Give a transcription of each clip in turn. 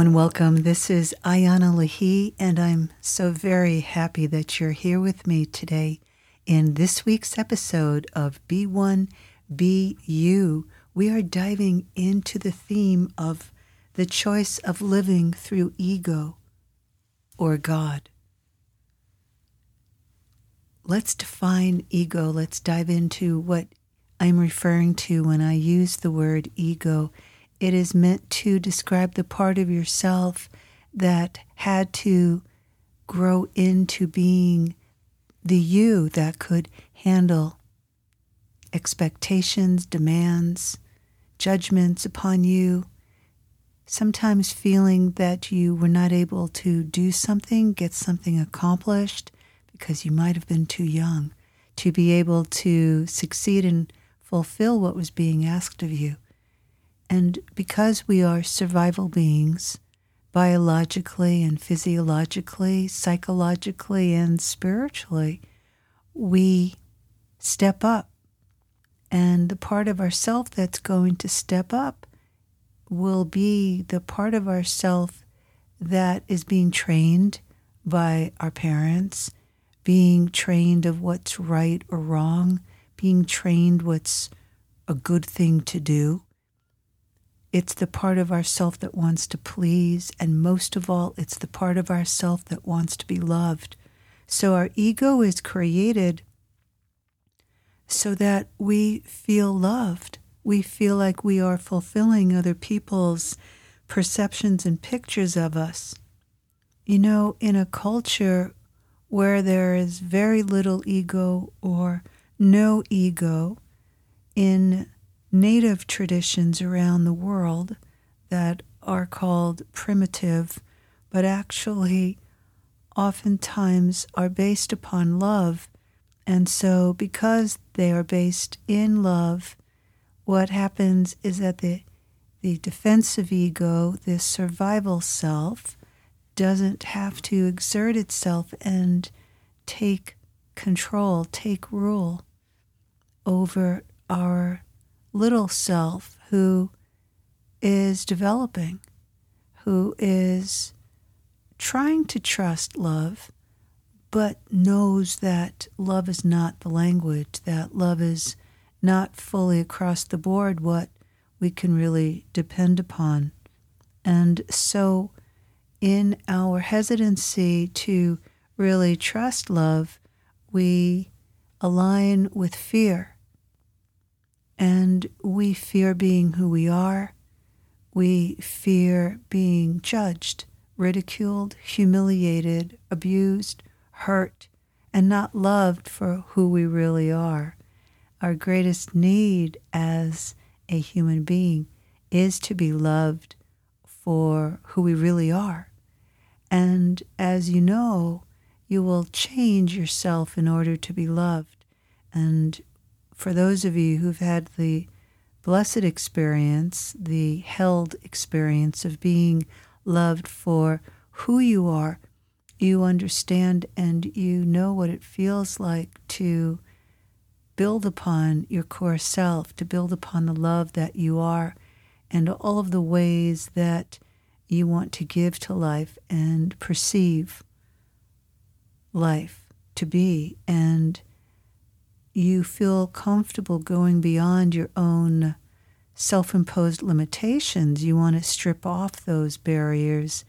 and welcome. This is Iana Lahi, and I'm so very happy that you're here with me today in this week's episode of Be One Be You. We are diving into the theme of the choice of living through ego or God. Let's define ego. Let's dive into what I'm referring to when I use the word ego it is meant to describe the part of yourself that had to grow into being the you that could handle expectations, demands, judgments upon you, sometimes feeling that you were not able to do something, get something accomplished because you might have been too young to be able to succeed and fulfill what was being asked of you. And because we are survival beings, biologically and physiologically, psychologically and spiritually, we step up. And the part of ourself that's going to step up will be the part of ourself that is being trained by our parents, being trained of what's right or wrong, being trained what's a good thing to do. It's the part of ourself that wants to please, and most of all, it's the part of ourself that wants to be loved. So our ego is created so that we feel loved. We feel like we are fulfilling other people's perceptions and pictures of us. You know, in a culture where there is very little ego or no ego, in native traditions around the world that are called primitive, but actually oftentimes are based upon love. And so, because they are based in love, what happens is that the, the defensive ego, this survival self, doesn't have to exert itself and take control, take rule over our little self who is developing, who is trying to trust love, but knows that love is not the language, that love is not fully across the board what we can really depend upon. And so, in our hesitancy to really trust love, we align with fear and we fear being who we are. We fear being judged, ridiculed, humiliated, abused, hurt, and not loved for who we really are. Our greatest need as a human being is to be loved for who we really are. And as you know, you will change yourself in order to be loved. And for those of you who've had the blessed experience, the held experience of being loved for who you are, you understand and you know what it feels like to build upon your core self, to build upon the love that you are, and all of the ways that you want to give to life and perceive life to be. And you feel comfortable going beyond your own self imposed limitations, you want to strip off those barriers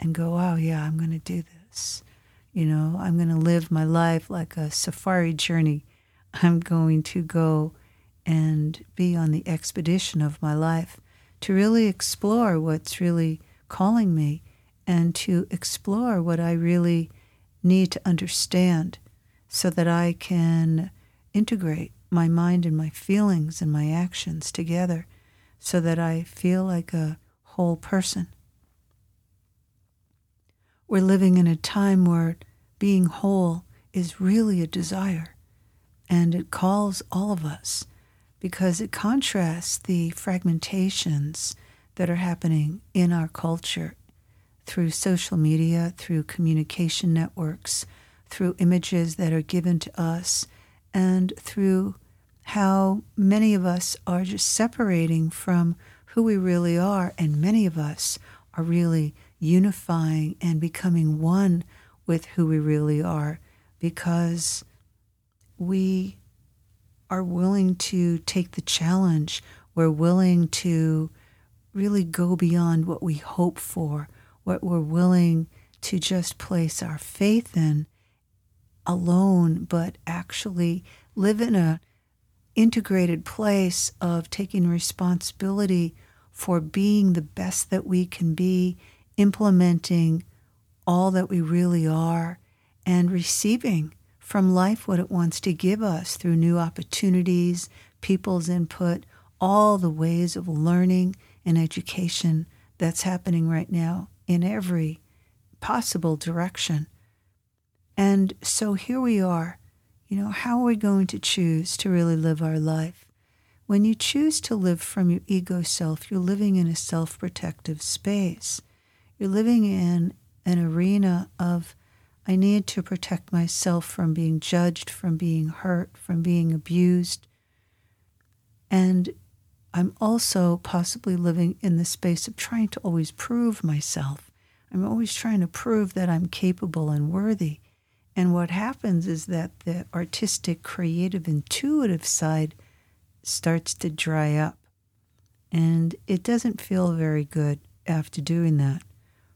and go, oh, yeah, I'm going to do this. You know, I'm going to live my life like a safari journey. I'm going to go and be on the expedition of my life to really explore what's really calling me and to explore what I really need to understand so that I can integrate my mind and my feelings and my actions together so that I feel like a whole person. We're living in a time where being whole is really a desire, and it calls all of us because it contrasts the fragmentations that are happening in our culture through social media, through communication networks, through images that are given to us and through how many of us are just separating from who we really are, and many of us are really unifying and becoming one with who we really are because we are willing to take the challenge. We're willing to really go beyond what we hope for, what we're willing to just place our faith in alone, but actually live in a integrated place of taking responsibility for being the best that we can be, implementing all that we really are, and receiving from life what it wants to give us through new opportunities, people's input, all the ways of learning and education that's happening right now in every possible direction. And so here we are. You know, how are we going to choose to really live our life? When you choose to live from your ego self, you're living in a self protective space. You're living in an arena of, I need to protect myself from being judged, from being hurt, from being abused. And I'm also possibly living in the space of trying to always prove myself. I'm always trying to prove that I'm capable and worthy. And what happens is that the artistic, creative, intuitive side starts to dry up. And it doesn't feel very good after doing that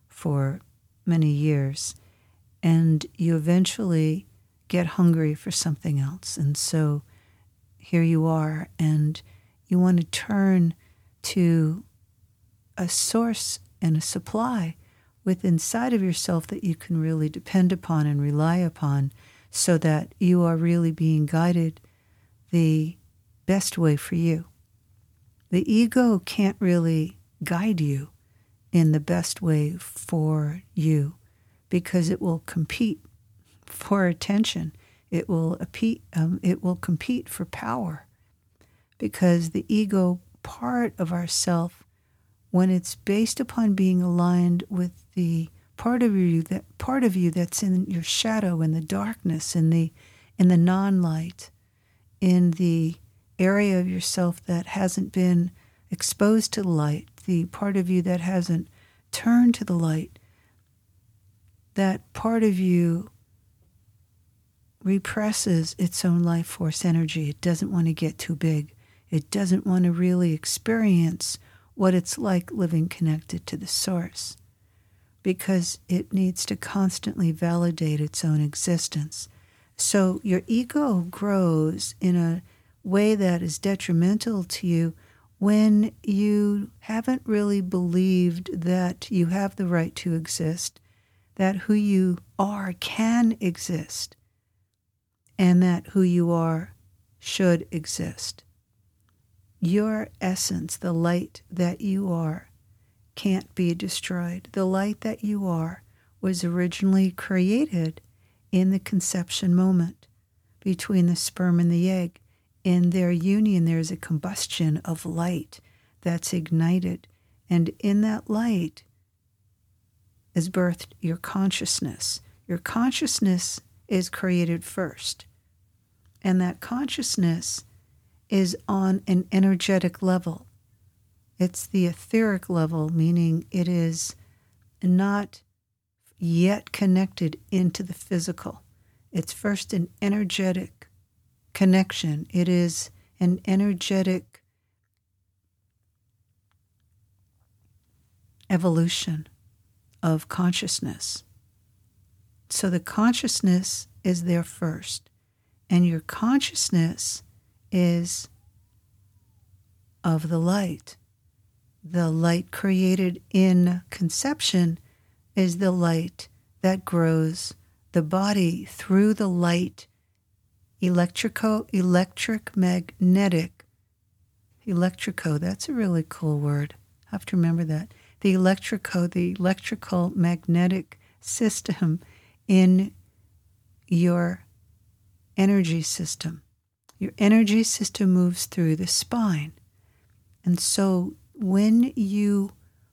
for many years. And you eventually get hungry for something else. And so here you are, and you want to turn to a source and a supply with inside of yourself that you can really depend upon and rely upon so that you are really being guided the best way for you. The ego can't really guide you in the best way for you because it will compete for attention. It will, um, it will compete for power because the ego part of ourself when it's based upon being aligned with the part of you that part of you that's in your shadow in the darkness in the in the non-light in the area of yourself that hasn't been exposed to the light the part of you that hasn't turned to the light that part of you represses its own life force energy. It doesn't want to get too big. It doesn't want to really experience what it's like living connected to the source because it needs to constantly validate its own existence. So your ego grows in a way that is detrimental to you when you haven't really believed that you have the right to exist, that who you are can exist, and that who you are should exist. Your essence, the light that you are, can't be destroyed. The light that you are was originally created in the conception moment between the sperm and the egg. In their union, there's a combustion of light that's ignited. And in that light is birthed your consciousness. Your consciousness is created first. And that consciousness is on an energetic level. It's the etheric level, meaning it is not yet connected into the physical. It's first an energetic connection, it is an energetic evolution of consciousness. So the consciousness is there first, and your consciousness is of the light. The light created in conception is the light that grows the body through the light electrico electric magnetic electrico that's a really cool word. I have to remember that. The electrico the electrical magnetic system in your energy system your energy system moves through the spine. And so when you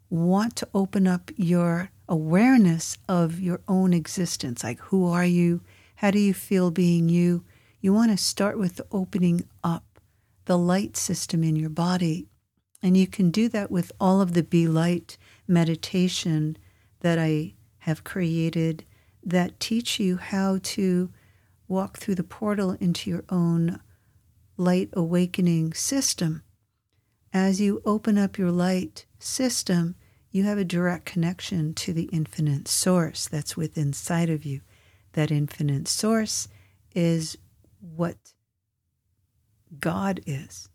want to open up your awareness of your own existence, like who are you? How do you feel being you? You want to start with opening up the light system in your body. And you can do that with all of the be light meditation that I have created that teach you how to walk through the portal into your own light awakening system. As you open up your light system, you have a direct connection to the infinite source that's within inside of you. That infinite source is what God is.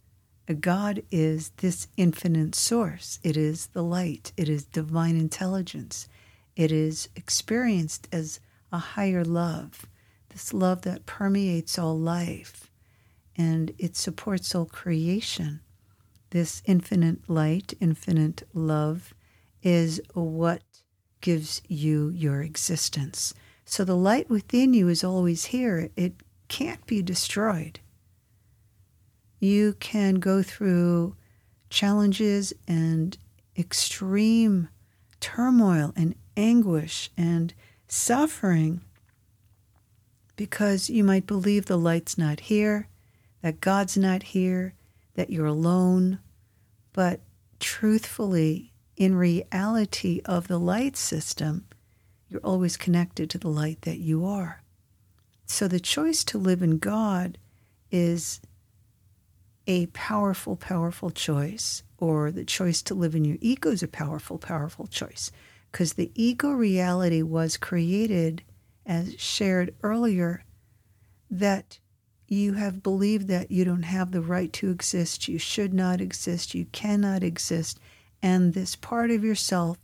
God is this infinite source. It is the light. It is divine intelligence. It is experienced as a higher love, this love that permeates all life and it supports all creation. This infinite light, infinite love is what gives you your existence. So the light within you is always here. It can't be destroyed. You can go through challenges and extreme turmoil and anguish and suffering because you might believe the light's not here, that God's not here, that you're alone. But truthfully, in reality of the light system, you're always connected to the light that you are. So the choice to live in God is a powerful, powerful choice, or the choice to live in your ego is a powerful, powerful choice because the ego reality was created, as shared earlier, that you have believed that you don't have the right to exist, you should not exist, you cannot exist, and this part of yourself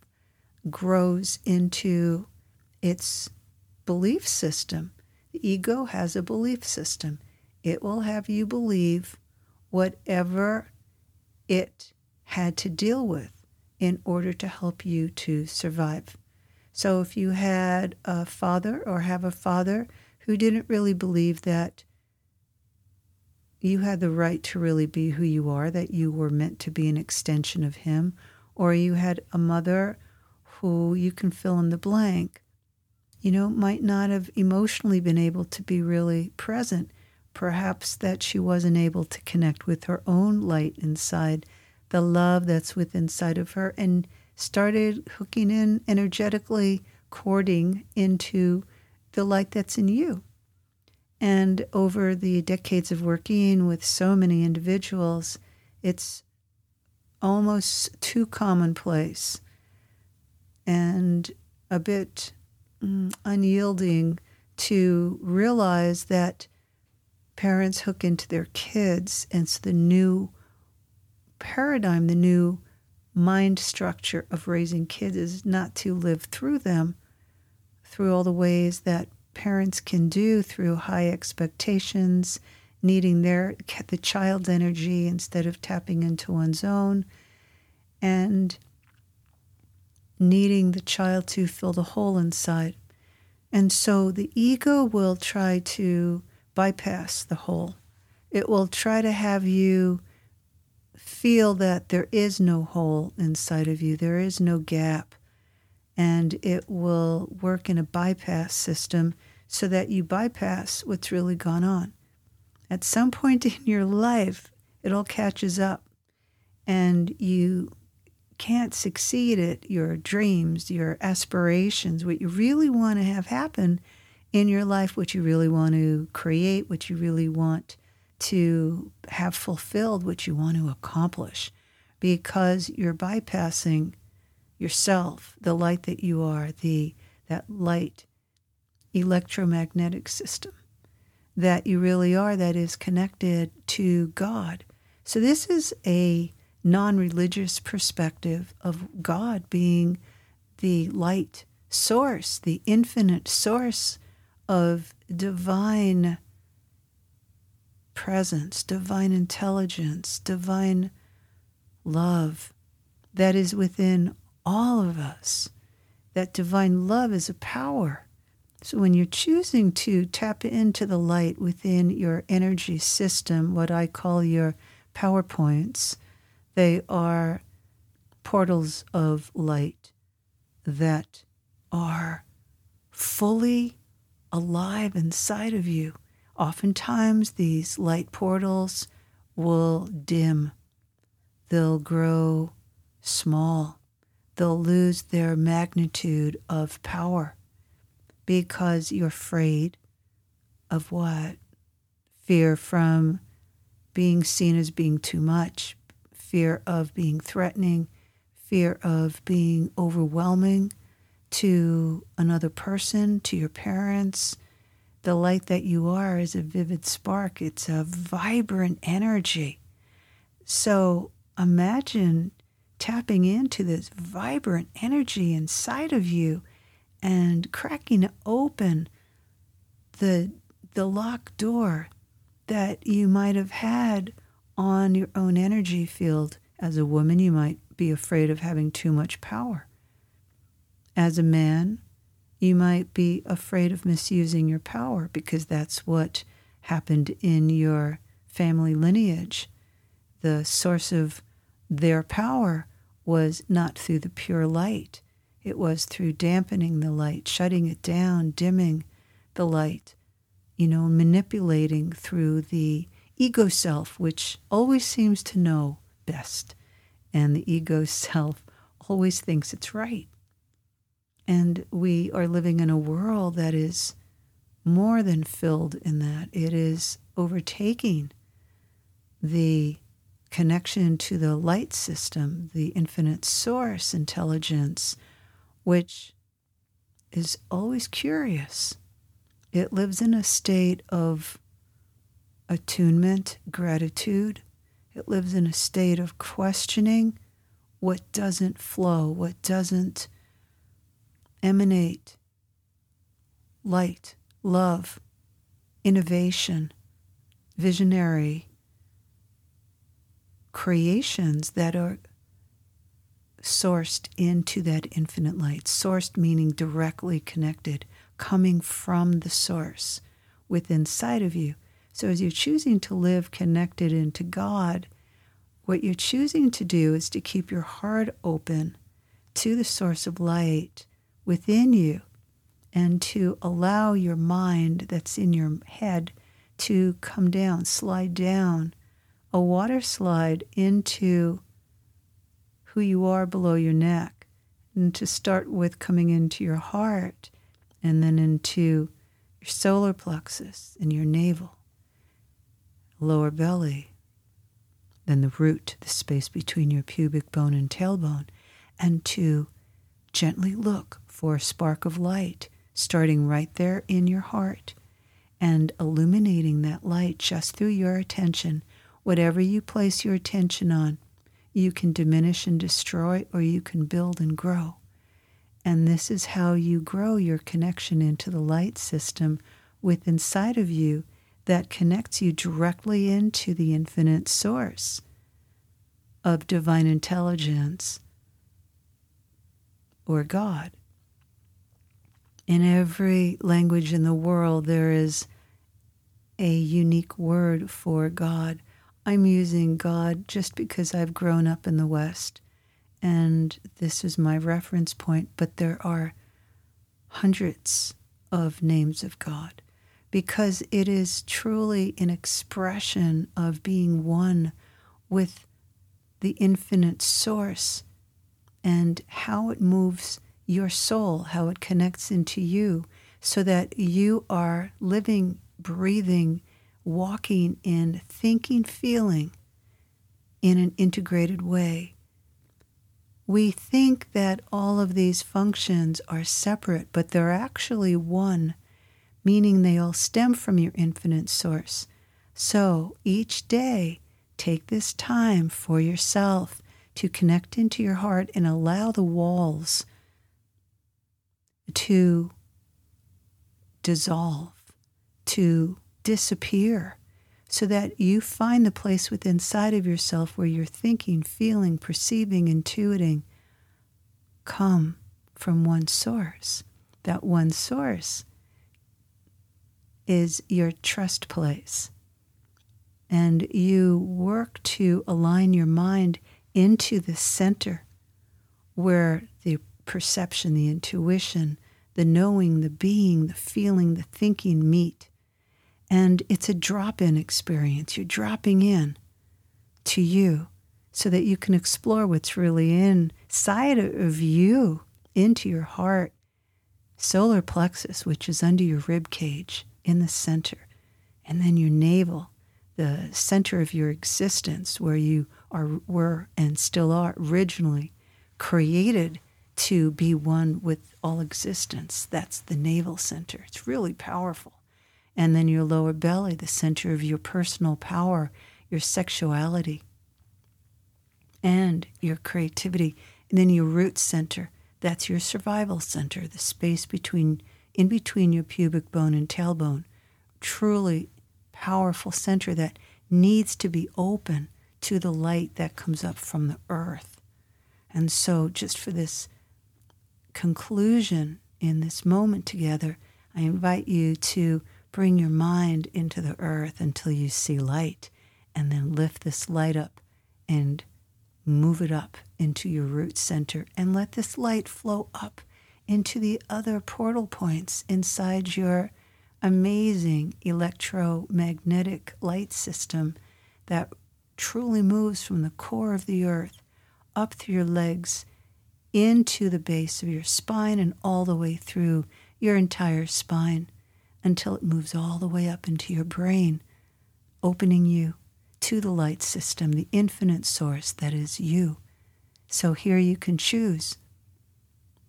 grows into its belief system. The ego has a belief system. It will have you believe whatever it had to deal with in order to help you to survive. So if you had a father or have a father who didn't really believe that you had the right to really be who you are, that you were meant to be an extension of him, or you had a mother who you can fill in the blank, you know, might not have emotionally been able to be really present. Perhaps that she wasn't able to connect with her own light inside the love that's within inside of her and started hooking in energetically cording into the light that's in you. And over the decades of working with so many individuals, it's almost too commonplace and a bit mm, unyielding to realize that parents hook into their kids, and so the new paradigm, the new mind structure of raising kids is not to live through them through all the ways that parents can do through high expectations, needing their the child's energy instead of tapping into one's own, and needing the child to fill the hole inside. And so the ego will try to bypass the hole. It will try to have you feel that there is no hole inside of you, there is no gap, and it will work in a bypass system so that you bypass what's really gone on. At some point in your life, it all catches up, and you can't succeed at your dreams, your aspirations, what you really want to have happen in your life, what you really want to create, what you really want to have fulfilled what you want to accomplish because you're bypassing yourself, the light that you are, the that light electromagnetic system that you really are that is connected to God. So this is a non-religious perspective of God being the light source, the infinite source of divine presence, divine intelligence, divine love that is within all of us. That divine love is a power. So when you're choosing to tap into the light within your energy system, what I call your power points, they are portals of light that are fully alive inside of you Oftentimes, these light portals will dim, they'll grow small, they'll lose their magnitude of power because you're afraid of what? Fear from being seen as being too much, fear of being threatening, fear of being overwhelming to another person, to your parents. The light that you are is a vivid spark, it's a vibrant energy. So imagine tapping into this vibrant energy inside of you and cracking open the the locked door that you might have had on your own energy field. As a woman, you might be afraid of having too much power. As a man, you might be afraid of misusing your power because that's what happened in your family lineage. The source of their power was not through the pure light, it was through dampening the light, shutting it down, dimming the light, you know, manipulating through the ego self, which always seems to know best. And the ego self always thinks it's right. And we are living in a world that is more than filled in that. It is overtaking the connection to the light system, the infinite source intelligence, which is always curious. It lives in a state of attunement, gratitude. It lives in a state of questioning what doesn't flow, what doesn't emanate light, love, innovation, visionary creations that are sourced into that infinite light, sourced meaning directly connected, coming from the source within inside of you. So as you're choosing to live connected into God, what you're choosing to do is to keep your heart open to the source of light within you and to allow your mind that's in your head to come down, slide down, a water slide into who you are below your neck, and to start with coming into your heart and then into your solar plexus and your navel, lower belly, then the root, the space between your pubic bone and tailbone, and to gently look for a spark of light starting right there in your heart and illuminating that light just through your attention. Whatever you place your attention on, you can diminish and destroy, or you can build and grow. And this is how you grow your connection into the light system with inside of you that connects you directly into the infinite source of divine intelligence or God. In every language in the world, there is a unique word for God. I'm using God just because I've grown up in the West and this is my reference point, but there are hundreds of names of God because it is truly an expression of being one with the infinite source and how it moves your soul, how it connects into you, so that you are living, breathing, walking in thinking, feeling in an integrated way. We think that all of these functions are separate, but they're actually one, meaning they all stem from your infinite source. So each day, take this time for yourself to connect into your heart and allow the walls to dissolve, to disappear, so that you find the place within side of yourself where you're thinking, feeling, perceiving, intuiting come from one source. That one source is your trust place. And you work to align your mind into the center where the perception, the intuition, the knowing, the being, the feeling, the thinking meet. And it's a drop in experience. You're dropping in to you so that you can explore what's really inside of you into your heart. Solar plexus, which is under your rib cage in the center, and then your navel, the center of your existence, where you are were and still are originally created to be one with all existence. That's the navel center. It's really powerful. And then your lower belly, the center of your personal power, your sexuality, and your creativity. And then your root center, that's your survival center, the space between in between your pubic bone and tailbone. Truly powerful center that needs to be open to the light that comes up from the earth. And so, just for this conclusion in this moment together, I invite you to bring your mind into the earth until you see light, and then lift this light up and move it up into your root center, and let this light flow up into the other portal points inside your amazing electromagnetic light system that truly moves from the core of the earth up through your legs into the base of your spine and all the way through your entire spine until it moves all the way up into your brain, opening you to the light system, the infinite source that is you. So here you can choose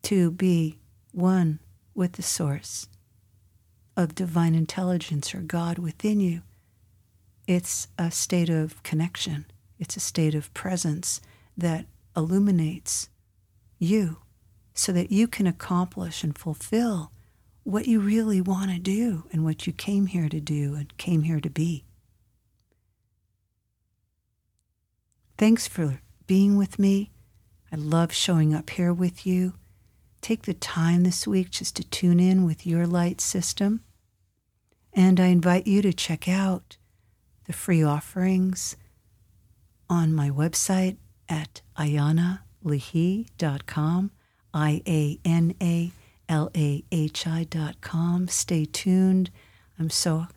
to be one with the source of divine intelligence or God within you. It's a state of connection, it's a state of presence that illuminates you so that you can accomplish and fulfill what you really want to do and what you came here to do and came here to be. Thanks for being with me. I love showing up here with you. Take the time this week just to tune in with your light system. And I invite you to check out the free offerings on my website at ianalahi.com, I A N A L A H I.com. Stay tuned. I'm so,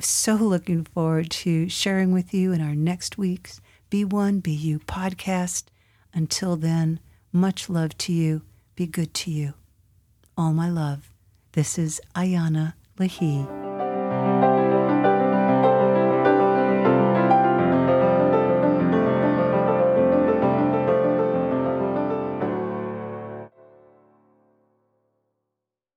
so looking forward to sharing with you in our next week's Be One, Be You podcast. Until then, much love to you. Be good to you. All my love. This is Iana Lahi.